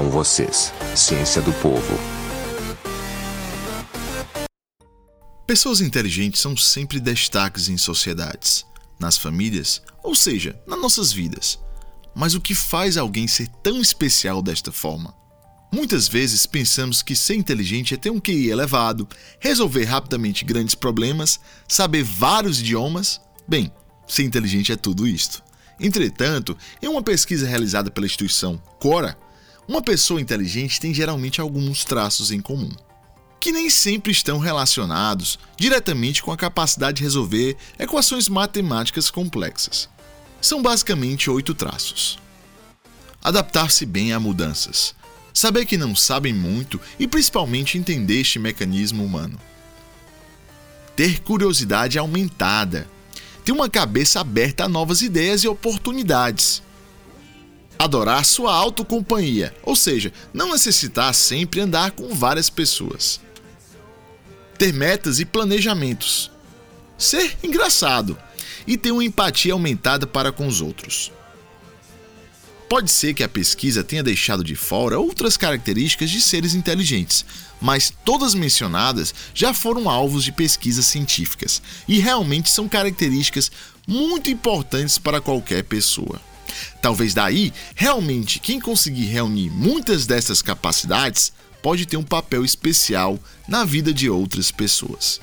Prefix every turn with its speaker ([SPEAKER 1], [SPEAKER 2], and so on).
[SPEAKER 1] Com vocês, Ciência do Povo.
[SPEAKER 2] Pessoas inteligentes são sempre destaques em sociedades, nas famílias, ou seja, nas nossas vidas. Mas o que faz alguém ser tão especial desta forma? Muitas vezes pensamos que ser inteligente é ter um QI elevado, resolver rapidamente grandes problemas, saber vários idiomas. Bem, ser inteligente é tudo isto. Entretanto, em uma pesquisa realizada pela instituição Cora, uma pessoa inteligente tem geralmente alguns traços em comum, que nem sempre estão relacionados diretamente com a capacidade de resolver equações matemáticas complexas. São basicamente oito traços. Adaptar-se bem a mudanças, saber que não sabem muito e principalmente entender este mecanismo humano. Ter curiosidade aumentada, ter uma cabeça aberta a novas ideias e oportunidades adorar sua autocompanhia, ou seja, não necessitar sempre andar com várias pessoas. Ter metas e planejamentos. Ser engraçado e ter uma empatia aumentada para com os outros. Pode ser que a pesquisa tenha deixado de fora outras características de seres inteligentes, mas todas mencionadas já foram alvos de pesquisas científicas e realmente são características muito importantes para qualquer pessoa. Talvez daí, realmente, quem conseguir reunir muitas dessas capacidades pode ter um papel especial na vida de outras pessoas.